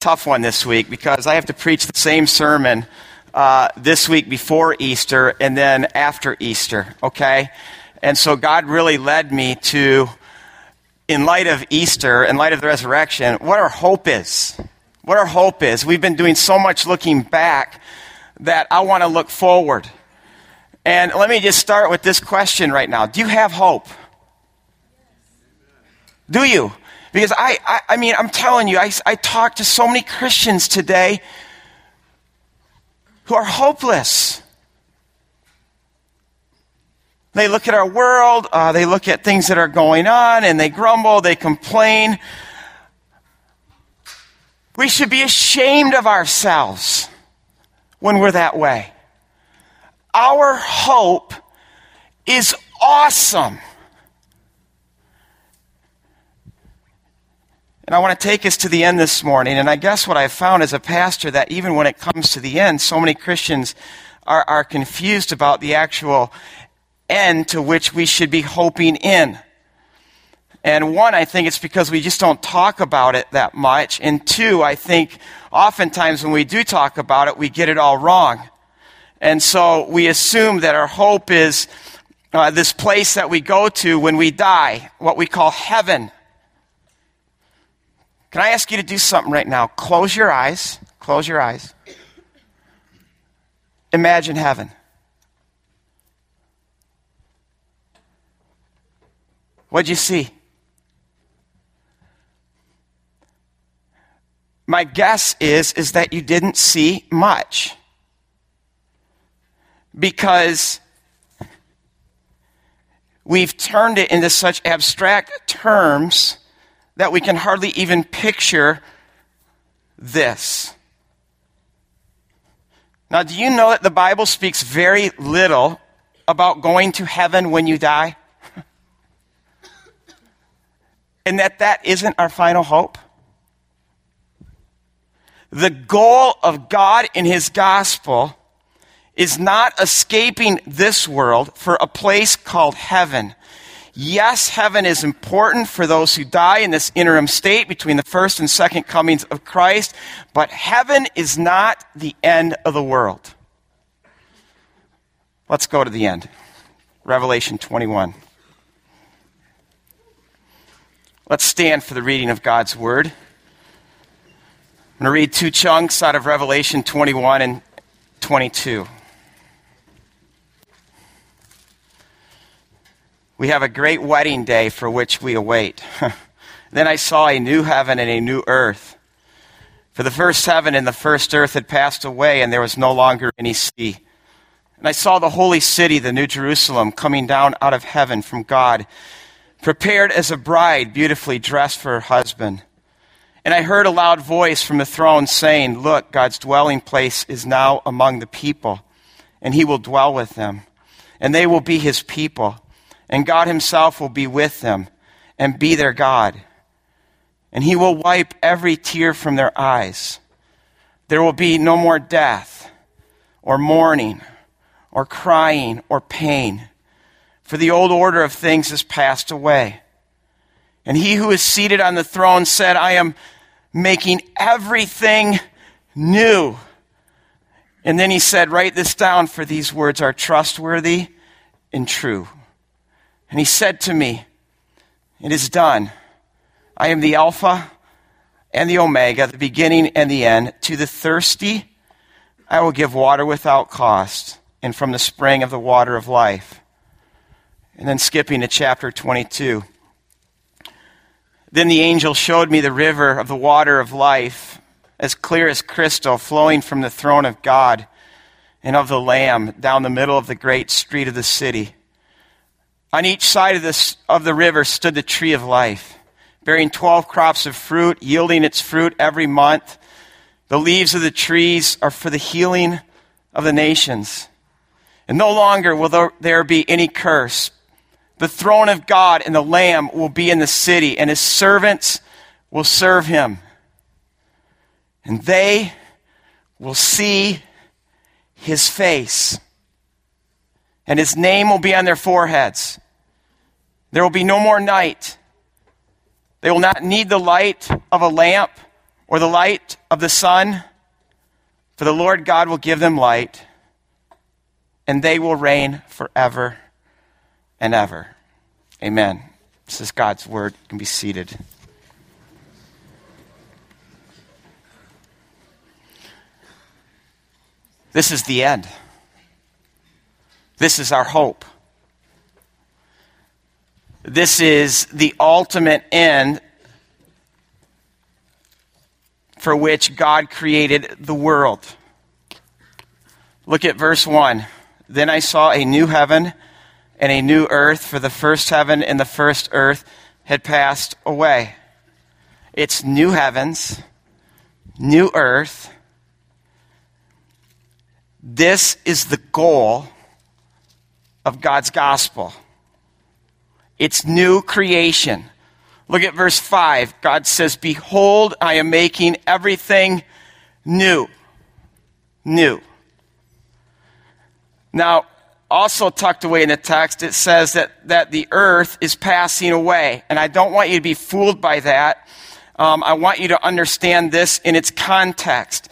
tough one this week because I have to preach the same sermon uh, this week before Easter and then after Easter, okay? And so God really led me to, in light of Easter, in light of the resurrection, what our hope is. What our hope is. We've been doing so much looking back that I want to look forward. And let me just start with this question right now Do you have hope? Do you? Because I, I, I mean, I'm telling you, I, I talk to so many Christians today who are hopeless. They look at our world, uh, they look at things that are going on, and they grumble, they complain. We should be ashamed of ourselves when we're that way. Our hope is awesome. And I want to take us to the end this morning. And I guess what I've found as a pastor that even when it comes to the end, so many Christians are, are confused about the actual end to which we should be hoping in. And one, I think it's because we just don't talk about it that much. And two, I think oftentimes when we do talk about it, we get it all wrong. And so we assume that our hope is uh, this place that we go to when we die, what we call heaven. Can I ask you to do something right now? Close your eyes. Close your eyes. Imagine heaven. What'd you see? My guess is, is that you didn't see much. Because we've turned it into such abstract terms that we can hardly even picture this. Now, do you know that the Bible speaks very little about going to heaven when you die? and that that isn't our final hope? The goal of God in His gospel is not escaping this world for a place called heaven. Yes, heaven is important for those who die in this interim state between the first and second comings of Christ, but heaven is not the end of the world. Let's go to the end. Revelation 21. Let's stand for the reading of God's Word. I'm going to read two chunks out of Revelation 21 and 22. We have a great wedding day for which we await. then I saw a new heaven and a new earth. For the first heaven and the first earth had passed away, and there was no longer any sea. And I saw the holy city, the New Jerusalem, coming down out of heaven from God, prepared as a bride, beautifully dressed for her husband. And I heard a loud voice from the throne saying, Look, God's dwelling place is now among the people, and he will dwell with them, and they will be his people and God Himself will be with them and be their God. And He will wipe every tear from their eyes. There will be no more death, or mourning, or crying, or pain, for the old order of things has passed away. And He who is seated on the throne said, I am making everything new. And then He said, Write this down, for these words are trustworthy and true. And he said to me, It is done. I am the Alpha and the Omega, the beginning and the end. To the thirsty, I will give water without cost, and from the spring of the water of life. And then skipping to chapter 22. Then the angel showed me the river of the water of life, as clear as crystal, flowing from the throne of God and of the Lamb down the middle of the great street of the city. On each side of, this, of the river stood the tree of life, bearing 12 crops of fruit, yielding its fruit every month. The leaves of the trees are for the healing of the nations. And no longer will there be any curse. The throne of God and the Lamb will be in the city, and his servants will serve him. And they will see his face and his name will be on their foreheads. There will be no more night. They will not need the light of a lamp or the light of the sun, for the Lord God will give them light, and they will reign forever and ever. Amen. This is God's word. You can be seated. This is the end. This is our hope. This is the ultimate end for which God created the world. Look at verse 1. Then I saw a new heaven and a new earth, for the first heaven and the first earth had passed away. It's new heavens, new earth. This is the goal of God's gospel. It's new creation. Look at verse 5. God says, Behold, I am making everything new. New. Now, also tucked away in the text, it says that, that the earth is passing away. And I don't want you to be fooled by that. Um, I want you to understand this in its context.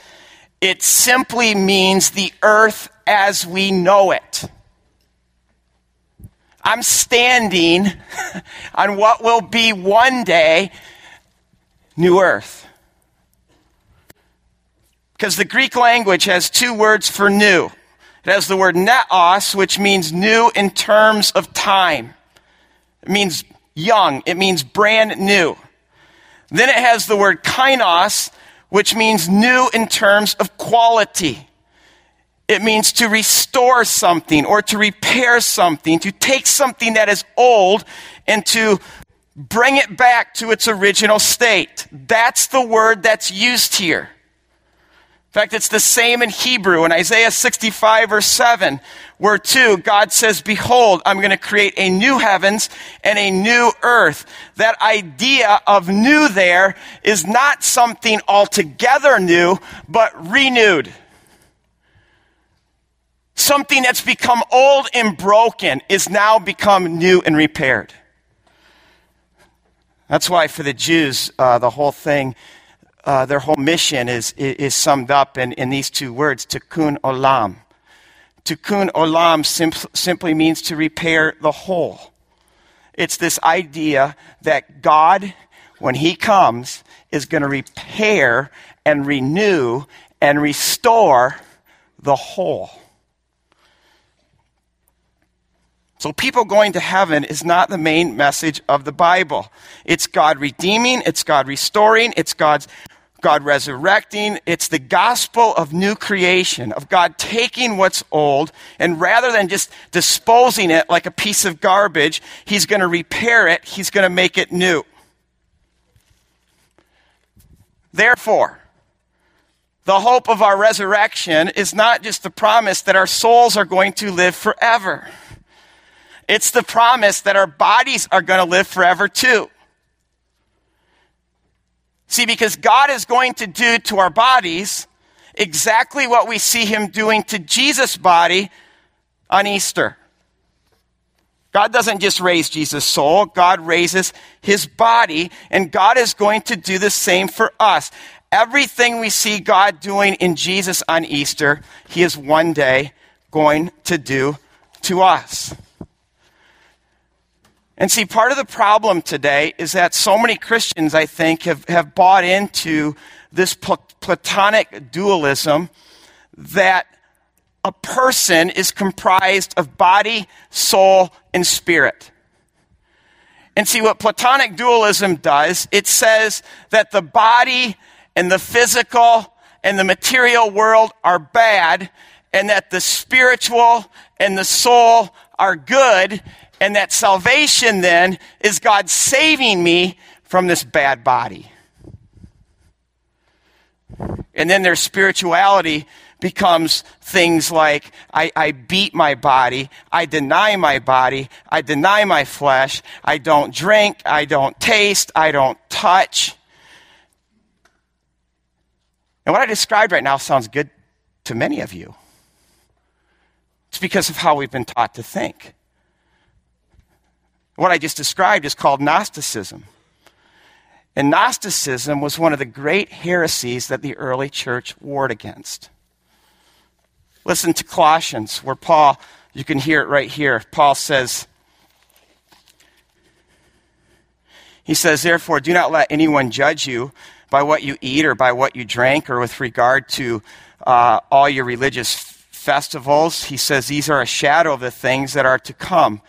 It simply means the earth as we know it. I'm standing on what will be one day new earth. Because the Greek language has two words for new. It has the word neos, which means new in terms of time. It means young. It means brand new. Then it has the word kainos, which means new in terms of quality. It means to restore something or to repair something, to take something that is old and to bring it back to its original state. That's the word that's used here. In fact, it's the same in Hebrew in Isaiah 65 verse 7, where two, God says, behold, I'm going to create a new heavens and a new earth. That idea of new there is not something altogether new, but renewed. Something that's become old and broken is now become new and repaired. That's why for the Jews, uh, the whole thing, uh, their whole mission is, is summed up in, in these two words, tikkun olam. Tikkun olam simp- simply means to repair the whole. It's this idea that God, when He comes, is going to repair and renew and restore the whole. So, people going to heaven is not the main message of the Bible. It's God redeeming, it's God restoring, it's God's, God resurrecting. It's the gospel of new creation, of God taking what's old, and rather than just disposing it like a piece of garbage, He's going to repair it, He's going to make it new. Therefore, the hope of our resurrection is not just the promise that our souls are going to live forever. It's the promise that our bodies are going to live forever too. See, because God is going to do to our bodies exactly what we see him doing to Jesus' body on Easter. God doesn't just raise Jesus' soul, God raises his body, and God is going to do the same for us. Everything we see God doing in Jesus on Easter, he is one day going to do to us. And see, part of the problem today is that so many Christians, I think, have, have bought into this Platonic dualism that a person is comprised of body, soul, and spirit. And see, what Platonic dualism does, it says that the body and the physical and the material world are bad, and that the spiritual and the soul are good, and that salvation then is God saving me from this bad body. And then their spirituality becomes things like I, I, beat my body, I deny my body, I deny my flesh, I don't drink, I don't taste, I don't touch. And what I described right now sounds good to many of you. It's because of how we've been taught to think. What I just described is called Gnosticism. And Gnosticism was one of the great heresies that the early church warred against. Listen to Colossians, where Paul, you can hear it right here. Paul says, He says, Therefore, do not let anyone judge you by what you eat or by what you drink or with regard to uh, all your religious festivals. He says these are a shadow of the things that are to come.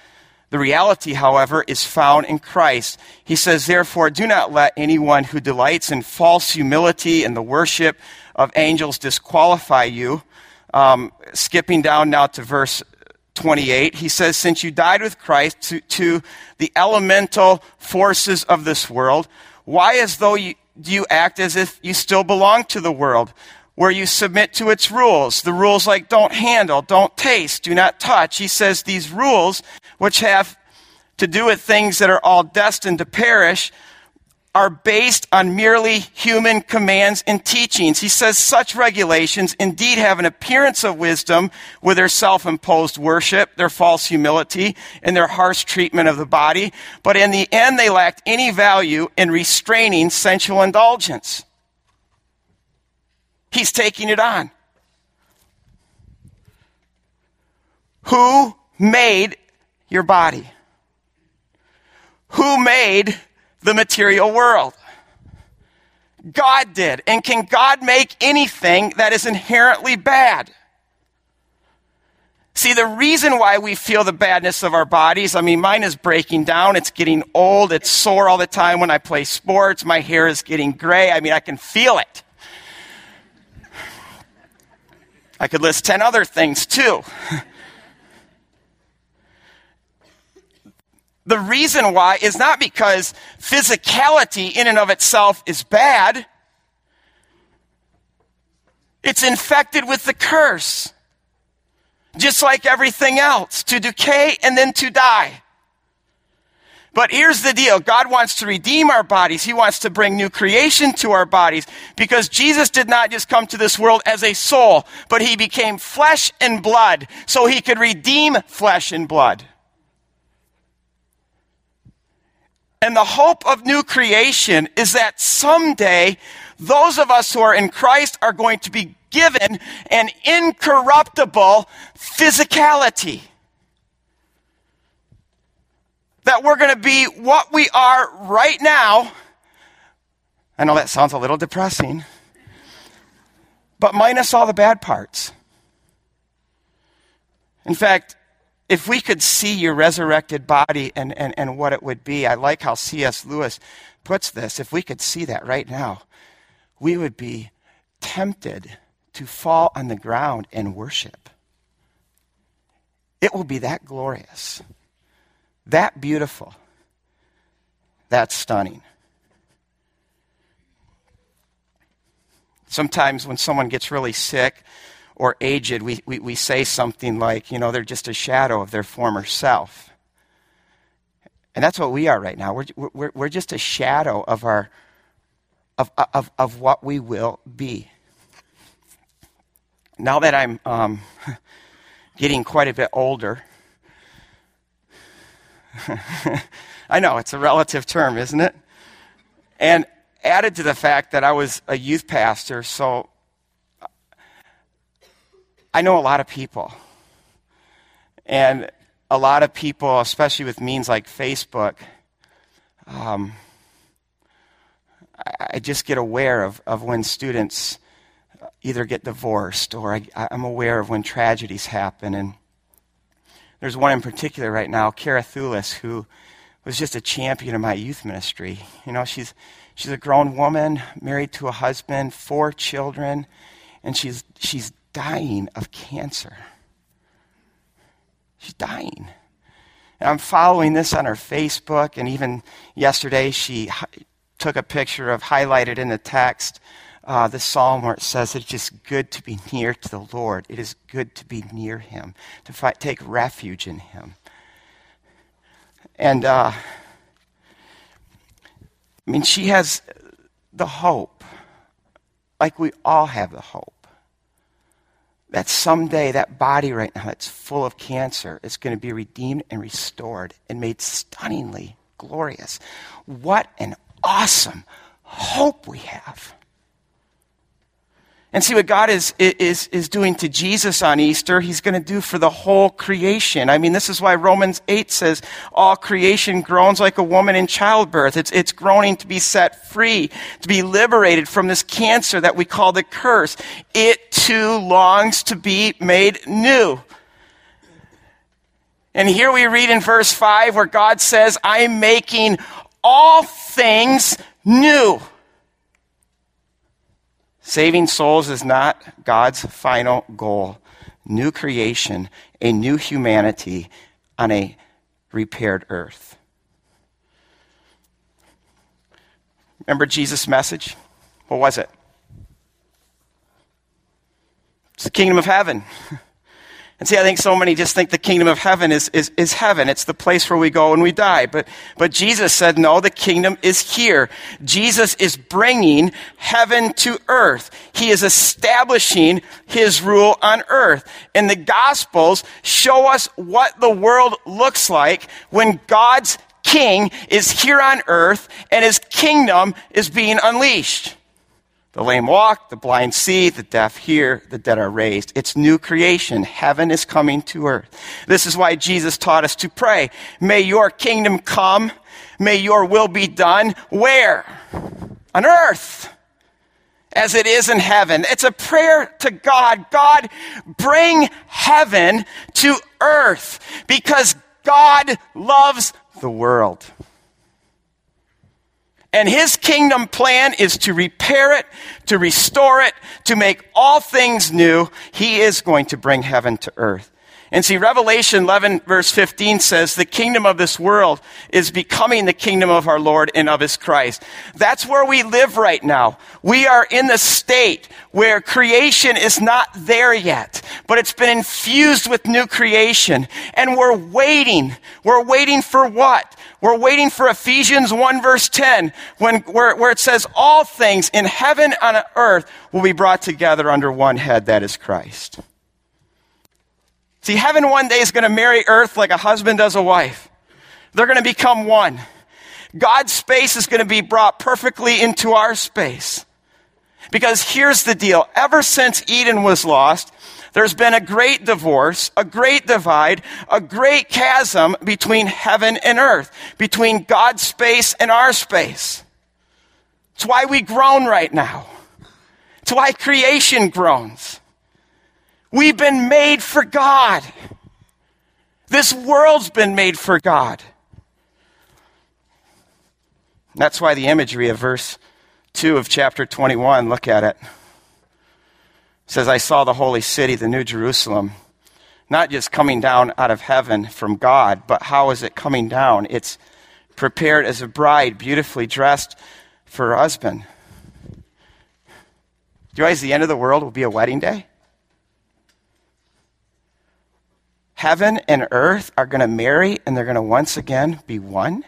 The reality, however, is found in Christ. He says, Therefore, do not let anyone who delights in false humility and the worship of angels disqualify you. Um, skipping down now to verse 28, he says, Since you died with Christ to, to the elemental forces of this world, why, as though you, do you act as if you still belong to the world? Where you submit to its rules. The rules like don't handle, don't taste, do not touch. He says these rules, which have to do with things that are all destined to perish, are based on merely human commands and teachings. He says such regulations indeed have an appearance of wisdom with their self imposed worship, their false humility, and their harsh treatment of the body, but in the end they lacked any value in restraining sensual indulgence. He's taking it on. Who made your body? Who made the material world. God did. And can God make anything that is inherently bad? See, the reason why we feel the badness of our bodies, I mean, mine is breaking down. It's getting old. It's sore all the time when I play sports. My hair is getting gray. I mean, I can feel it. I could list 10 other things too. The reason why is not because physicality in and of itself is bad. It's infected with the curse. Just like everything else, to decay and then to die. But here's the deal. God wants to redeem our bodies. He wants to bring new creation to our bodies because Jesus did not just come to this world as a soul, but he became flesh and blood so he could redeem flesh and blood. And the hope of new creation is that someday those of us who are in Christ are going to be given an incorruptible physicality. That we're going to be what we are right now. I know that sounds a little depressing, but minus all the bad parts. In fact, if we could see your resurrected body and, and, and what it would be, I like how C.S. Lewis puts this. If we could see that right now, we would be tempted to fall on the ground and worship. It will be that glorious, that beautiful, that stunning. Sometimes when someone gets really sick, or aged, we, we, we say something like, you know, they're just a shadow of their former self. And that's what we are right now. We're, we're, we're just a shadow of, our, of, of, of what we will be. Now that I'm um, getting quite a bit older, I know it's a relative term, isn't it? And added to the fact that I was a youth pastor, so I know a lot of people. And a lot of people, especially with means like Facebook, um, I, just get aware of, of when students either get divorced or I, I'm aware of when tragedies happen. And there's one in particular right now, Kara Thulis, who was just a champion of my youth ministry. You know, she's, she's a grown woman, married to a husband, four children, and she's, she's dying of cancer. She's dying. And I'm following this on her Facebook, and even yesterday she took a picture of highlighted in the text uh, the psalm where it says it's just good to be near to the Lord. It is good to be near Him, to take refuge in Him. And uh, I mean, she has the hope, like we all have the hope that someday that body right now that's full of cancer is going to be redeemed and restored and made stunningly glorious. What an awesome hope we have. And see what God is, is, is doing to Jesus on Easter, He's going to do for the whole creation. I mean, this is why Romans 8 says, all creation groans like a woman in childbirth. It's, it's groaning to be set free, to be liberated from this cancer that we call the curse. It too longs to be made new. And here we read in verse 5 where God says, I'm making all things new. Saving souls is not God's final goal. New creation, a new humanity on a repaired earth. Remember Jesus' message? What was it? It's the kingdom of heaven. And see, I think so many just think the kingdom of heaven is, is, is heaven. It's the place where we go when we die. But, but Jesus said, no, the kingdom is here. Jesus is bringing heaven to earth. He is establishing his rule on earth. And the gospels show us what the world looks like when God's king is here on earth and his kingdom is being unleashed. The lame walk, the blind see, the deaf hear, the dead are raised. It's new creation. Heaven is coming to earth. This is why Jesus taught us to pray. May your kingdom come. May your will be done. Where? On earth. As it is in heaven. It's a prayer to God. God, bring heaven to earth because God loves the world. And his kingdom plan is to repair it, to restore it, to make all things new. He is going to bring heaven to earth. And see, Revelation 11 verse 15 says, the kingdom of this world is becoming the kingdom of our Lord and of his Christ. That's where we live right now. We are in the state where creation is not there yet, but it's been infused with new creation. And we're waiting. We're waiting for what? We're waiting for Ephesians 1 verse 10 when, where, where it says all things in heaven and on earth will be brought together under one head, that is Christ. See, heaven one day is going to marry earth like a husband does a wife. They're going to become one. God's space is going to be brought perfectly into our space. Because here's the deal. Ever since Eden was lost, there's been a great divorce, a great divide, a great chasm between heaven and earth, between God's space and our space. It's why we groan right now. It's why creation groans. We've been made for God. This world's been made for God. That's why the imagery of verse 2 of chapter 21, look at it says, I saw the holy city, the new Jerusalem, not just coming down out of heaven from God, but how is it coming down? It's prepared as a bride, beautifully dressed for her husband. Do you realize the end of the world will be a wedding day? Heaven and earth are going to marry and they're going to once again be one.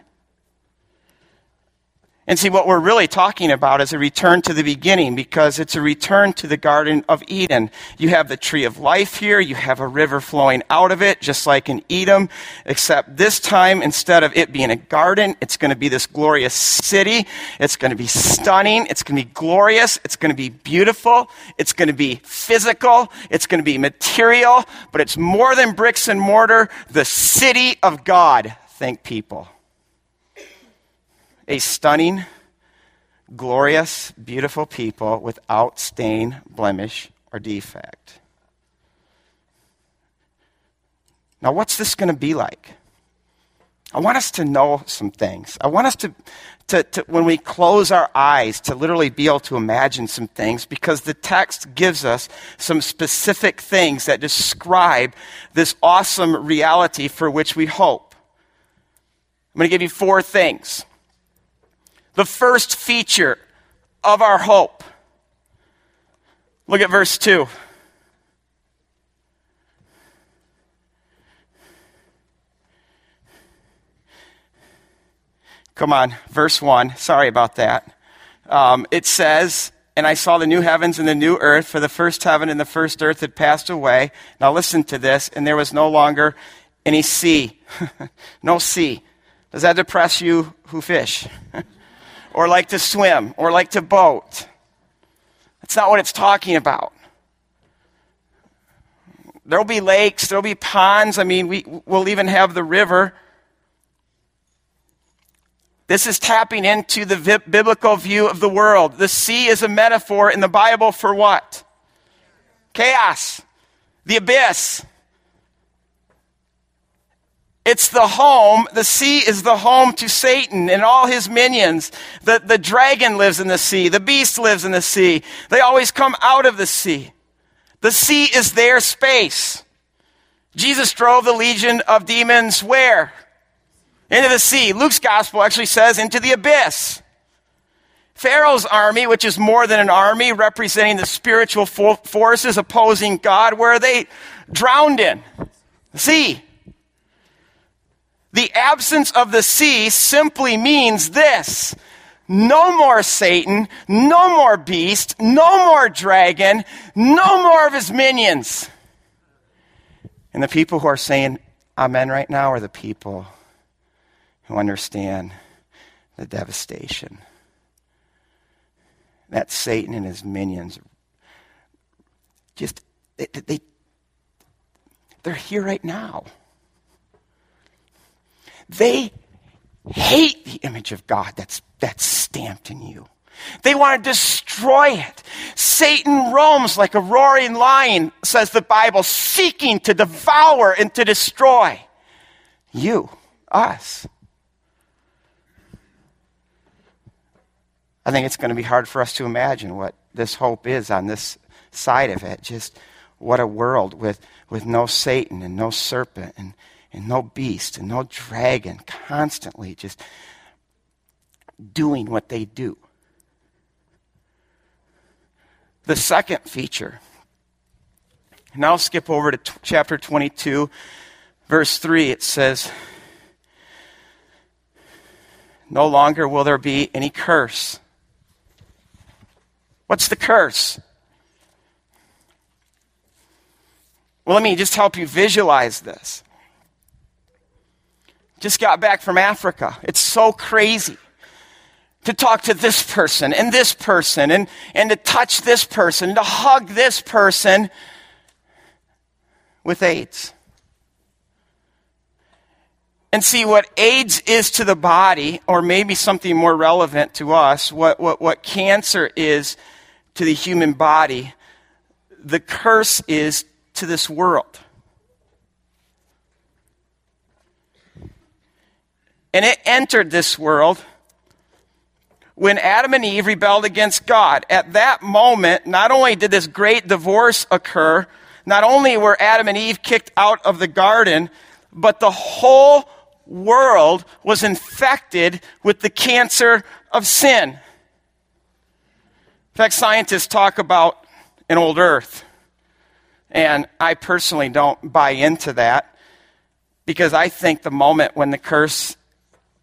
And see, what we're really talking about is a return to the beginning because it's a return to the Garden of Eden. You have the tree of life here. You have a river flowing out of it, just like in Eden, except this time, instead of it being a garden, it's going to be this glorious city. It's going to be stunning. It's going to be glorious. It's going to be beautiful. It's going to be physical. It's going to be material, but it's more than bricks and mortar. The city of God. Thank people a stunning, glorious, beautiful people without stain, blemish, or defect. Now, what's this going to be like? I want us to know some things. I want us to, to, to, when we close our eyes, to literally be able to imagine some things because the text gives us some specific things that describe this awesome reality for which we hope. I'm going to give you four things the first feature of our hope. Look at verse 2. Come on, verse 1. Sorry about that. Um, it says, And I saw the new heavens and the new earth, for the first heaven and the first earth had passed away. Now listen to this, and there was no longer any sea. no sea. Does that depress you who fish? or like to swim or like to boat. That's not what it's talking about. There'll be lakes, there'll be ponds. I mean, we, we'll even have the river. This is tapping into the vi- biblical view of the world. The sea is a metaphor in the Bible for what? Chaos, the abyss. It's the home, the sea is the home to Satan and all his minions. The, the dragon lives in the sea, the beast lives in the sea. They always come out of the sea. The sea is their space. Jesus drove the legion of demons where? Into the sea. Luke's gospel actually says into the abyss. Pharaoh's army, which is more than an army, representing the spiritual forces opposing God, where they drowned in? The sea. The absence of the sea simply means this. No more Satan, no more beast, no more dragon, no more of his minions. And the people who are saying amen right now are the people who understand the devastation that Satan and his minions just they, they they're here right now. They hate the image of God that's, that's stamped in you. They want to destroy it. Satan roams like a roaring lion, says the Bible, seeking to devour and to destroy you, us. I think it's going to be hard for us to imagine what this hope is on this side of it. Just what a world with, with no Satan and no serpent and, and no beast and no dragon constantly just doing what they do. The second feature. Now skip over to t- chapter 22, verse 3. It says, No longer will there be any curse. What's the curse? Well, let me just help you visualize this. Just got back from Africa. It's so crazy to talk to this person and this person and, and to touch this person, to hug this person with AIDS. And see what AIDS is to the body, or maybe something more relevant to us, what, what, what cancer is to the human body, the curse is to this world. And it entered this world when Adam and Eve rebelled against God. At that moment, not only did this great divorce occur, not only were Adam and Eve kicked out of the garden, but the whole world was infected with the cancer of sin. In fact, scientists talk about an old earth. And I personally don't buy into that because I think the moment when the curse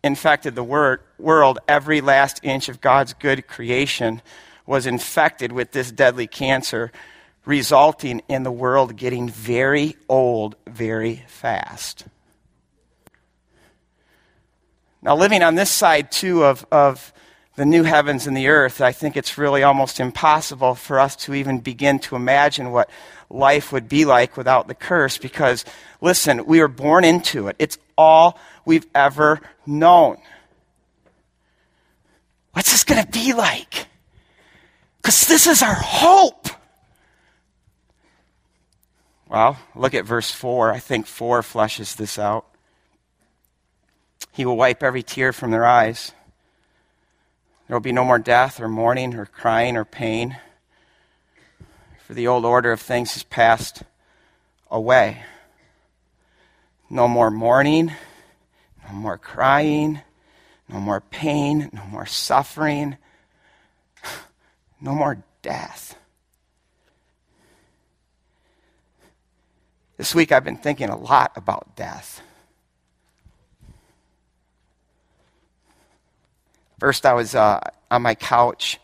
infected the wor- world, every last inch of God's good creation was infected with this deadly cancer, resulting in the world getting very old very fast. Now, living on this side, too, of, of the new heavens and the earth, I think it's really almost impossible for us to even begin to imagine what life would be like without the curse because, listen, we were born into it. It's all we've ever known. What's this going to be like? Because this is our hope. Well, look at verse 4. I think 4 fleshes this out. He will wipe every tear from their eyes. There will be no more death or mourning or crying or pain for the old order of things has passed away. No more mourning, no more crying, no more pain, no more suffering, no more death. This week I've been thinking a lot about death. First, I was uh, on my couch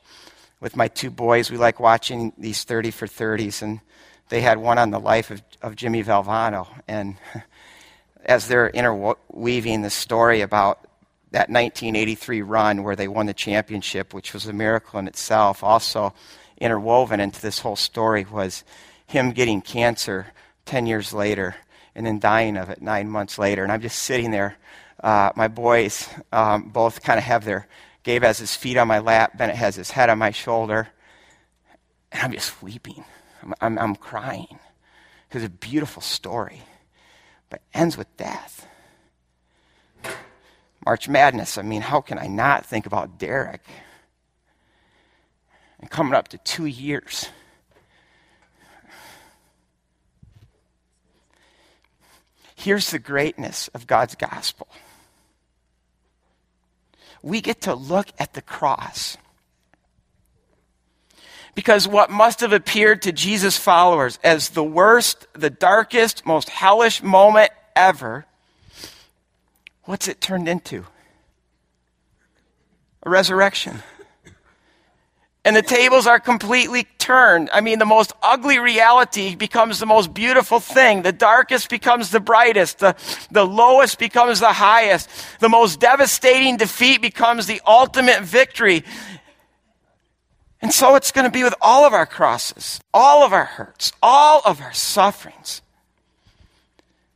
with my two boys. We like watching these 30 for 30s, and they had one on the life of, of Jimmy Valvano. And as they're interweaving the story about that 1983 run where they won the championship, which was a miracle in itself, also interwoven into this whole story was him getting cancer 10 years later and then dying of it nine months later. And I'm just sitting there. Uh, my boys um, both kind of have their, Gabe has his feet on my lap, Bennett has his head on my shoulder. And I'm just weeping. I'm, I'm, I'm crying. Because it's a beautiful story, but ends with death. March Madness, I mean, how can I not think about Derek? And coming up to two years. Here's the greatness of God's gospel. We get to look at the cross. Because what must have appeared to Jesus' followers as the worst, the darkest, most hellish moment ever, what's it turned into? A resurrection and the tables are completely turned. I mean, the most ugly reality becomes the most beautiful thing. The darkest becomes the brightest. The, the lowest becomes the highest. The most devastating defeat becomes the ultimate victory. And so it's going to be with all of our crosses, all of our hurts, all of our sufferings.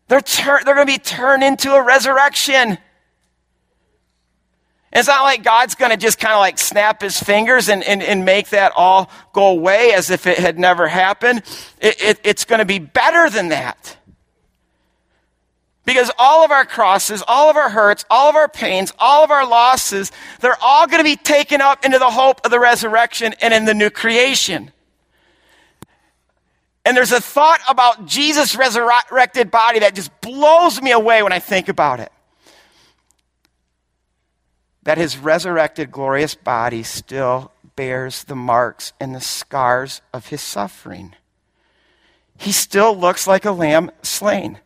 They're, tur- they're going to be turned into a resurrection. It's not like God's going to just kind of like snap his fingers and, and, and make that all go away as if it had never happened. It, it, it's going to be better than that. Because all of our crosses, all of our hurts, all of our pains, all of our losses, they're all going to be taken up into the hope of the resurrection and in the new creation. And there's a thought about Jesus' resurrected body that just blows me away when I think about it that his resurrected glorious body still bears the marks and the scars of his suffering. He still looks like a lamb slain.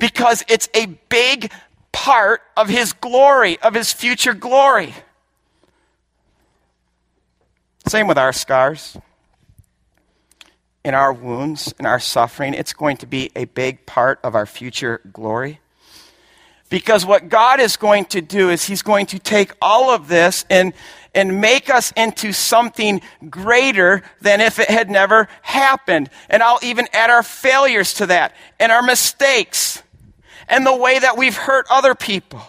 Because it's a big part of his glory, of his future glory. Same with our scars. In our wounds, in our suffering, it's going to be a big part of our future glory. Because what God is going to do is He's going to take all of this and, and make us into something greater than if it had never happened. And I'll even add our failures to that and our mistakes and the way that we've hurt other people.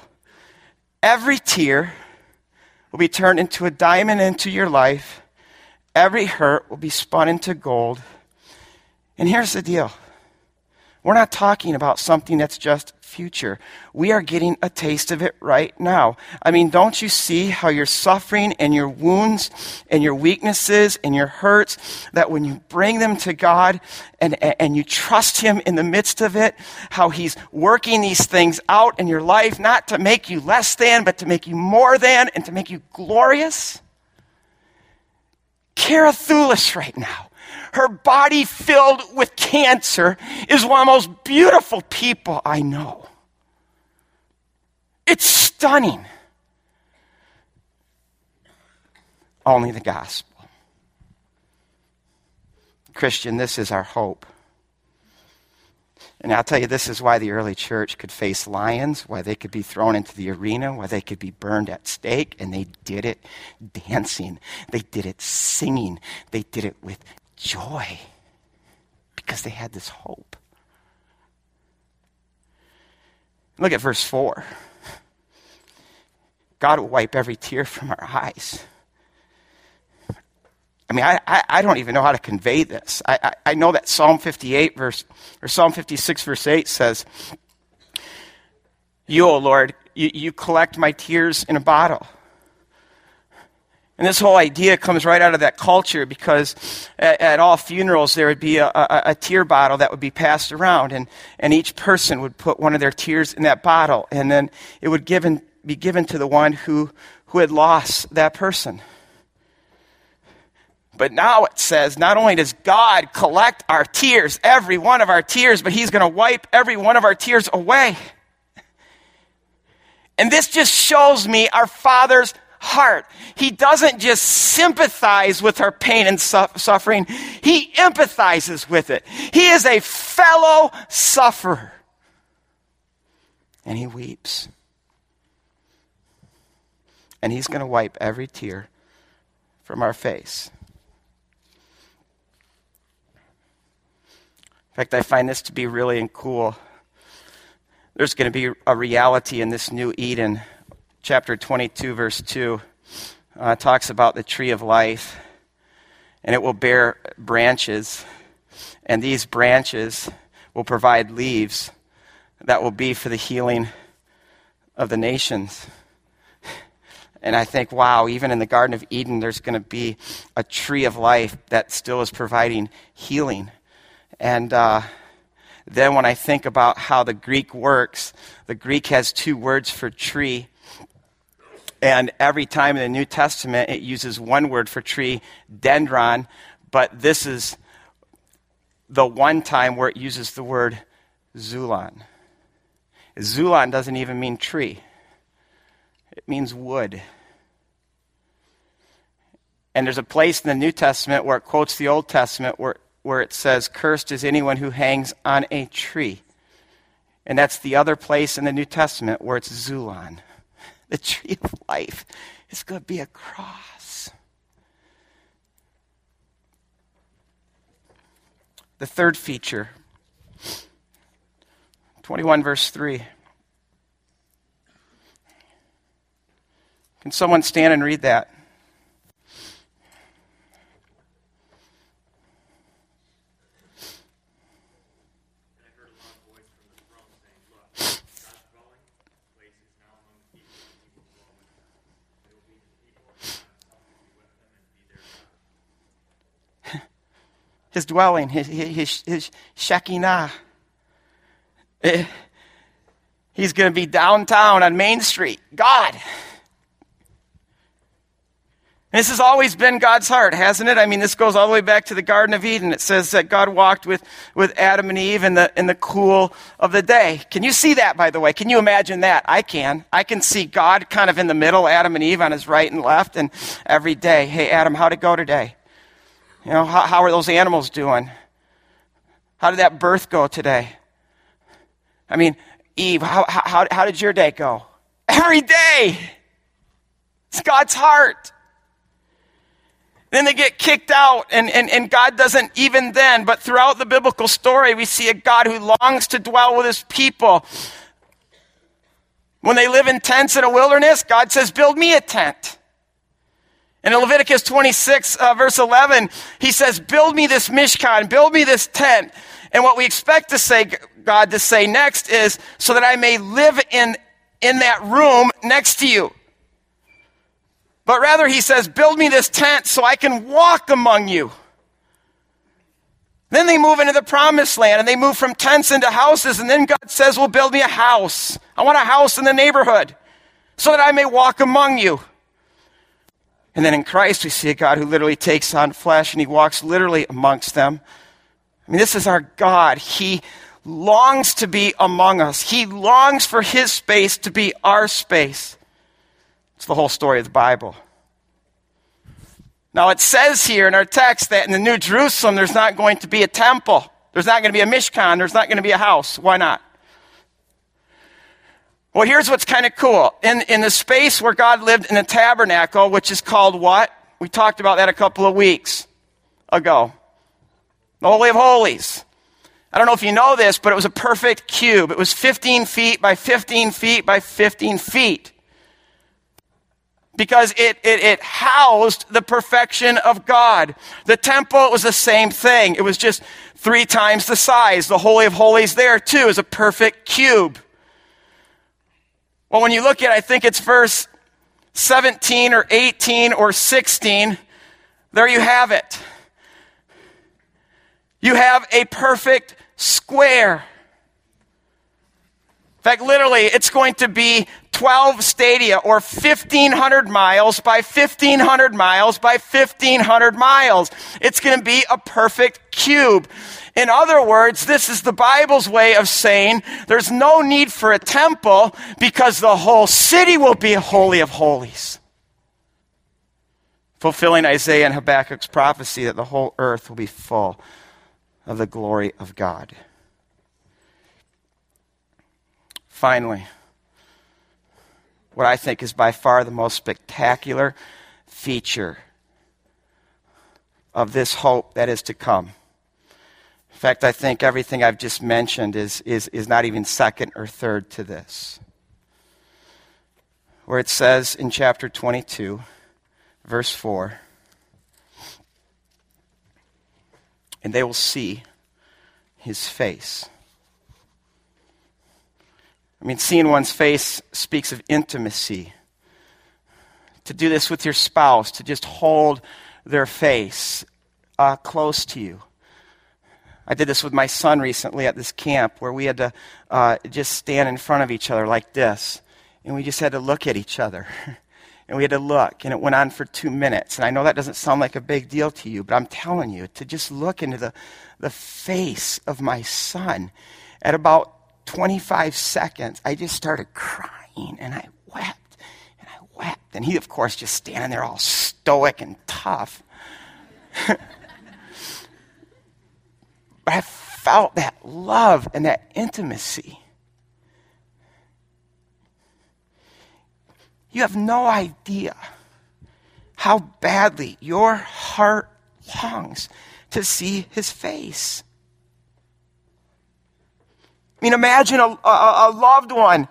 Every tear will be turned into a diamond into your life. Every hurt will be spun into gold. And here's the deal. We're not talking about something that's just future. We are getting a taste of it right now. I mean, don't you see how your suffering and your wounds and your weaknesses and your hurts, that when you bring them to God and, and you trust Him in the midst of it, how He's working these things out in your life, not to make you less than, but to make you more than and to make you glorious? Kara Thulis right now her body filled with cancer, is one of the most beautiful people I know. It's stunning. Only the gospel. Christian, this is our hope. And I'll tell you, this is why the early church could face lions, why they could be thrown into the arena, why they could be burned at stake, and they did it dancing. They did it singing. They did it with joy because they had this hope. Look at verse 4. God will wipe every tear from our eyes. I mean, I, I, I, don't even know how to convey this. I, I, I know that Psalm 58 verse, or Psalm 56 verse 8 says, You, O Lord, you, you collect my tears in a bottle. And this whole idea comes right out of that culture because at, at all funerals there would be a, a, a, tear bottle that would be passed around, and, and each person would put one of their tears in that bottle, and then it would given, be given to the one who, who had lost that person. But now it says not only does God collect our tears, every one of our tears, but He's going to wipe every one of our tears away. And this just shows me our Father's heart. He doesn't just sympathize with our pain and su- suffering, he empathizes with it. He is a fellow sufferer. And he weeps. and He's going to wipe every tear from our face. In fact, I find this to be really cool. There's going to be a reality in this new Eden. Chapter 22, verse 2 uh, talks about the tree of life, and it will bear branches, and these branches will provide leaves that will be for the healing of the nations. And I think, wow, even in the Garden of Eden, there's going to be a tree of life that still is providing healing. And uh, then when I think about how the Greek works, the Greek has two words for tree. And every time in the New Testament, it uses one word for tree, dendron, but this is the one time where it uses the word xulon. Xulon doesn't even mean tree, it means wood. And there's a place in the New Testament where it quotes the Old Testament where, where it says, Cursed is anyone who hangs on a tree. And that's the other place in the New Testament where it's Xulon. The tree of life is going to be a cross. The third feature 21, verse 3. Can someone stand and read that? His dwelling, his, his, his Shekinah. Eh, he's going to be downtown on Main Street. God. This has always been God's heart, hasn't it? I mean, this goes all the way back to the Garden of Eden. It says that God walked with, with Adam and Eve in the, in the cool of the day. Can you see that, by the way? Can you imagine that? I can. I can see God kind of in the middle, Adam and Eve on his right and left, and every day, hey, Adam, how'd it go today? You know, how, how are those animals doing? How did that birth go today? I mean, Eve, how, how, how did your day go? Every day. It's God's heart. Then they get kicked out, and, and, and God doesn't even then, but throughout the biblical story, we see a God who longs to dwell with his people. When they live in tents in a wilderness, God says, Build me a tent. And in Leviticus 26, uh, verse 11, he says, Build me this Mishkan, build me this tent. And what we expect to say, God to say next is, so that I may live in, in that room next to you. But rather, he says, Build me this tent so I can walk among you. Then they move into the promised land and they move from tents into houses. And then God says, Well, build me a house. I want a house in the neighborhood so that I may walk among you. And then in Christ, we see a God who literally takes on flesh and he walks literally amongst them. I mean, this is our God. He longs to be among us, He longs for His space to be our space. It's the whole story of the Bible. Now, it says here in our text that in the New Jerusalem, there's not going to be a temple. There's not going to be a Mishkan. There's not going to be a house. Why not? Well, here's what's kind of cool. In, in the space where God lived in the tabernacle, which is called what? We talked about that a couple of weeks ago. The Holy of Holies. I don't know if you know this, but it was a perfect cube. It was 15 feet by 15 feet by 15 feet. Because it, it, it housed the perfection of God. The temple was the same thing. It was just three times the size. The Holy of Holies there, too, is a perfect cube. Well, when you look at, I think it's verse 17 or 18 or 16, there you have it. You have a perfect square. In fact, literally, it's going to be 12 stadia or 1,500 miles by 1,500 miles by 1,500 miles. It's going to be a perfect cube. In other words, this is the Bible's way of saying there's no need for a temple because the whole city will be a holy of holies. Fulfilling Isaiah and Habakkuk's prophecy that the whole earth will be full of the glory of God. Finally, what I think is by far the most spectacular feature of this hope that is to come. In fact, I think everything I've just mentioned is, is, is not even second or third to this. Where it says in chapter 22, verse 4 And they will see his face. I mean, seeing one's face speaks of intimacy. To do this with your spouse, to just hold their face uh, close to you. I did this with my son recently at this camp where we had to uh, just stand in front of each other like this. And we just had to look at each other. and we had to look. And it went on for two minutes. And I know that doesn't sound like a big deal to you, but I'm telling you, to just look into the, the face of my son at about 25 seconds, I just started crying and I wept and I wept. And he, of course, just standing there all stoic and tough. but I felt that love and that intimacy. You have no idea how badly your heart longs to see his face. I mean, imagine a, a, a loved one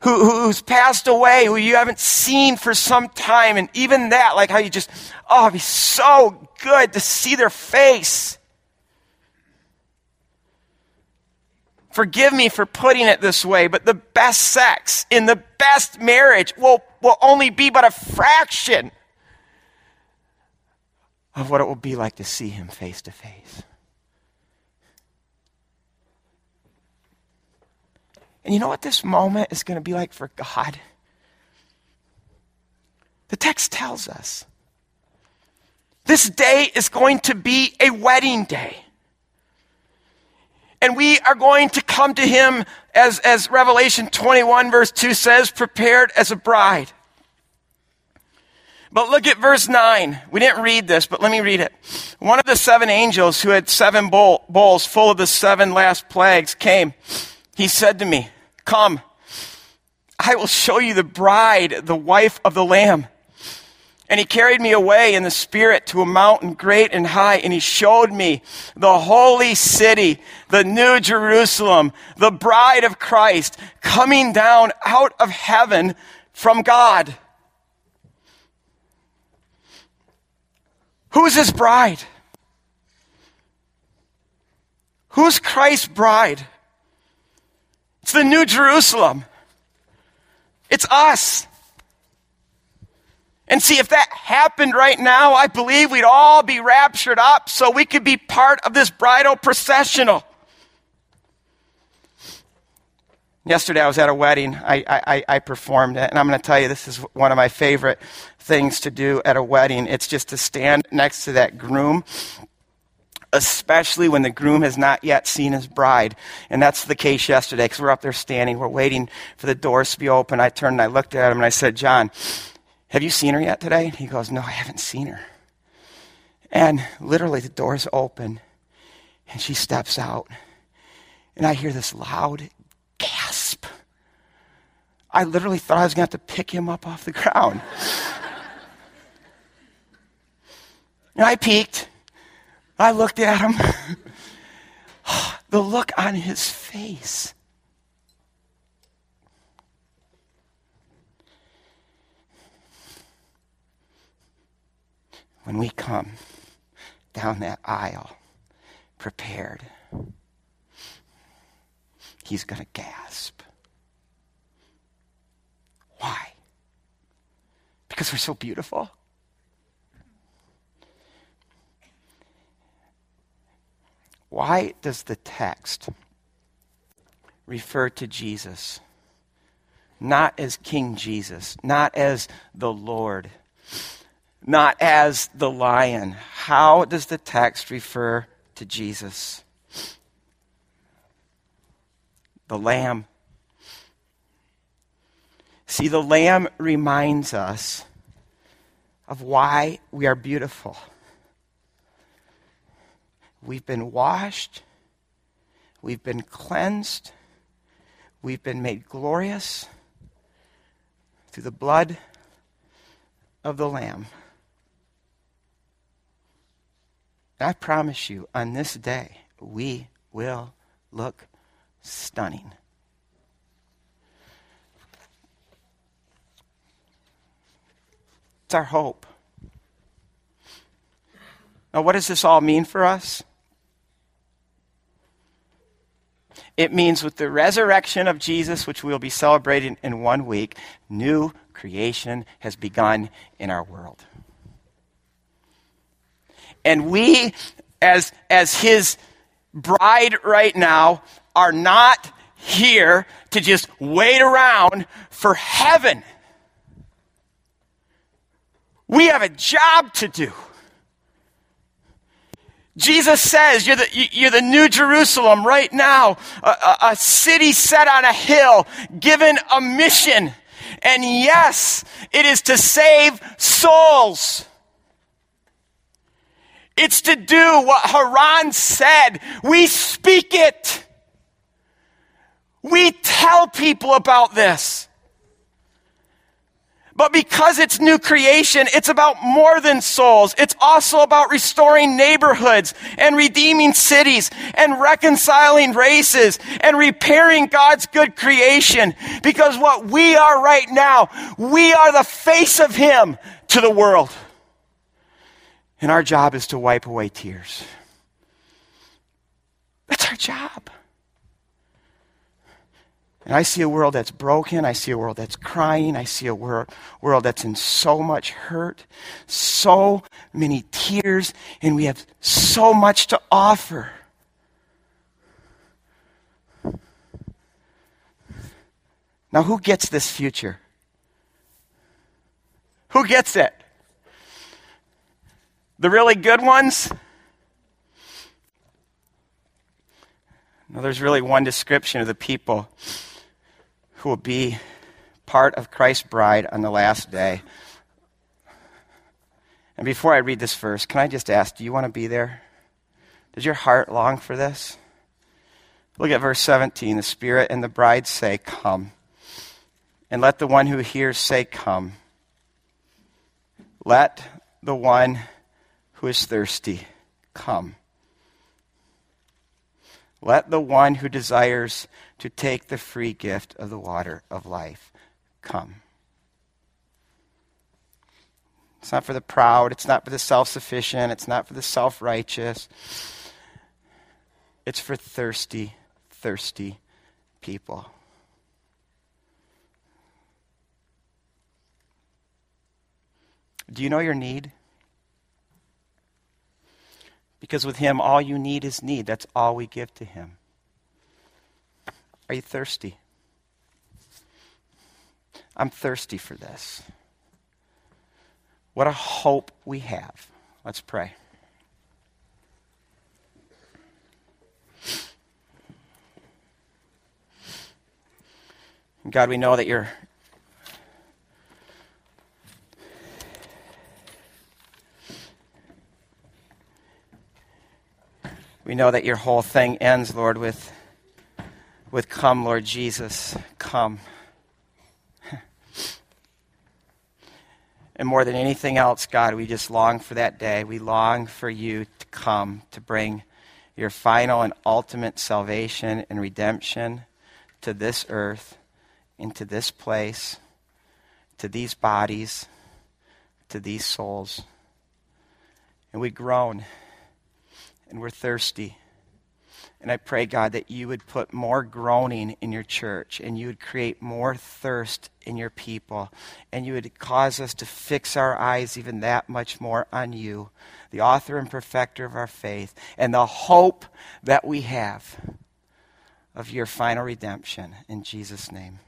who, who's passed away, who you haven't seen for some time, and even that, like how you just, oh, it'd be so good to see their face. Forgive me for putting it this way, but the best sex in the best marriage will, will only be but a fraction of what it will be like to see him face to face. And you know what this moment is going to be like for God? The text tells us this day is going to be a wedding day. And we are going to come to him, as, as Revelation 21, verse 2 says, prepared as a bride. But look at verse 9. We didn't read this, but let me read it. One of the seven angels who had seven bowl, bowls full of the seven last plagues came. He said to me, Come, I will show you the bride, the wife of the Lamb. And he carried me away in the spirit to a mountain great and high, and he showed me the holy city, the new Jerusalem, the bride of Christ, coming down out of heaven from God. Who's his bride? Who's Christ's bride? It's the New Jerusalem. It's us. And see, if that happened right now, I believe we'd all be raptured up so we could be part of this bridal processional. Yesterday I was at a wedding. I, I, I performed it, and I'm going to tell you this is one of my favorite things to do at a wedding. It's just to stand next to that groom especially when the groom has not yet seen his bride. And that's the case yesterday because we're up there standing, we're waiting for the doors to be open. I turned and I looked at him and I said, John, have you seen her yet today? He goes, No, I haven't seen her. And literally, the doors open and she steps out. And I hear this loud gasp. I literally thought I was going to have to pick him up off the ground. and I peeked I looked at him. the look on his face. When we come down that aisle prepared, he's going to gasp. Why? Because we're so beautiful. Why does the text refer to Jesus? Not as King Jesus, not as the Lord, not as the lion. How does the text refer to Jesus? The lamb. See, the lamb reminds us of why we are beautiful. We've been washed. We've been cleansed. We've been made glorious through the blood of the Lamb. I promise you, on this day, we will look stunning. It's our hope. Now, what does this all mean for us? It means with the resurrection of Jesus, which we'll be celebrating in one week, new creation has begun in our world. And we, as, as his bride right now, are not here to just wait around for heaven. We have a job to do. Jesus says you're the, you're the new Jerusalem right now, a, a, a city set on a hill, given a mission. And yes, it is to save souls. It's to do what Haran said. We speak it. We tell people about this. But because it's new creation, it's about more than souls. It's also about restoring neighborhoods and redeeming cities and reconciling races and repairing God's good creation. Because what we are right now, we are the face of Him to the world. And our job is to wipe away tears. That's our job. And I see a world that's broken. I see a world that's crying. I see a wor- world that's in so much hurt, so many tears, and we have so much to offer. Now, who gets this future? Who gets it? The really good ones? No, there's really one description of the people who will be part of Christ's bride on the last day. And before I read this verse, can I just ask, do you want to be there? Does your heart long for this? Look at verse 17. The Spirit and the bride say, Come. And let the one who hears say, Come. Let the one who is thirsty come. Let the one who desires to take the free gift of the water of life come. It's not for the proud, it's not for the self sufficient, it's not for the self righteous. It's for thirsty, thirsty people. Do you know your need? Because with Him, all you need is need. That's all we give to Him. Are you thirsty? I'm thirsty for this. What a hope we have. Let's pray. God, we know that you're We know that your whole thing ends, Lord, with, with come, Lord Jesus, come. and more than anything else, God, we just long for that day. We long for you to come to bring your final and ultimate salvation and redemption to this earth, into this place, to these bodies, to these souls. And we groan and we're thirsty. And I pray, God, that you would put more groaning in your church and you would create more thirst in your people and you would cause us to fix our eyes even that much more on you, the author and perfecter of our faith, and the hope that we have of your final redemption. In Jesus' name.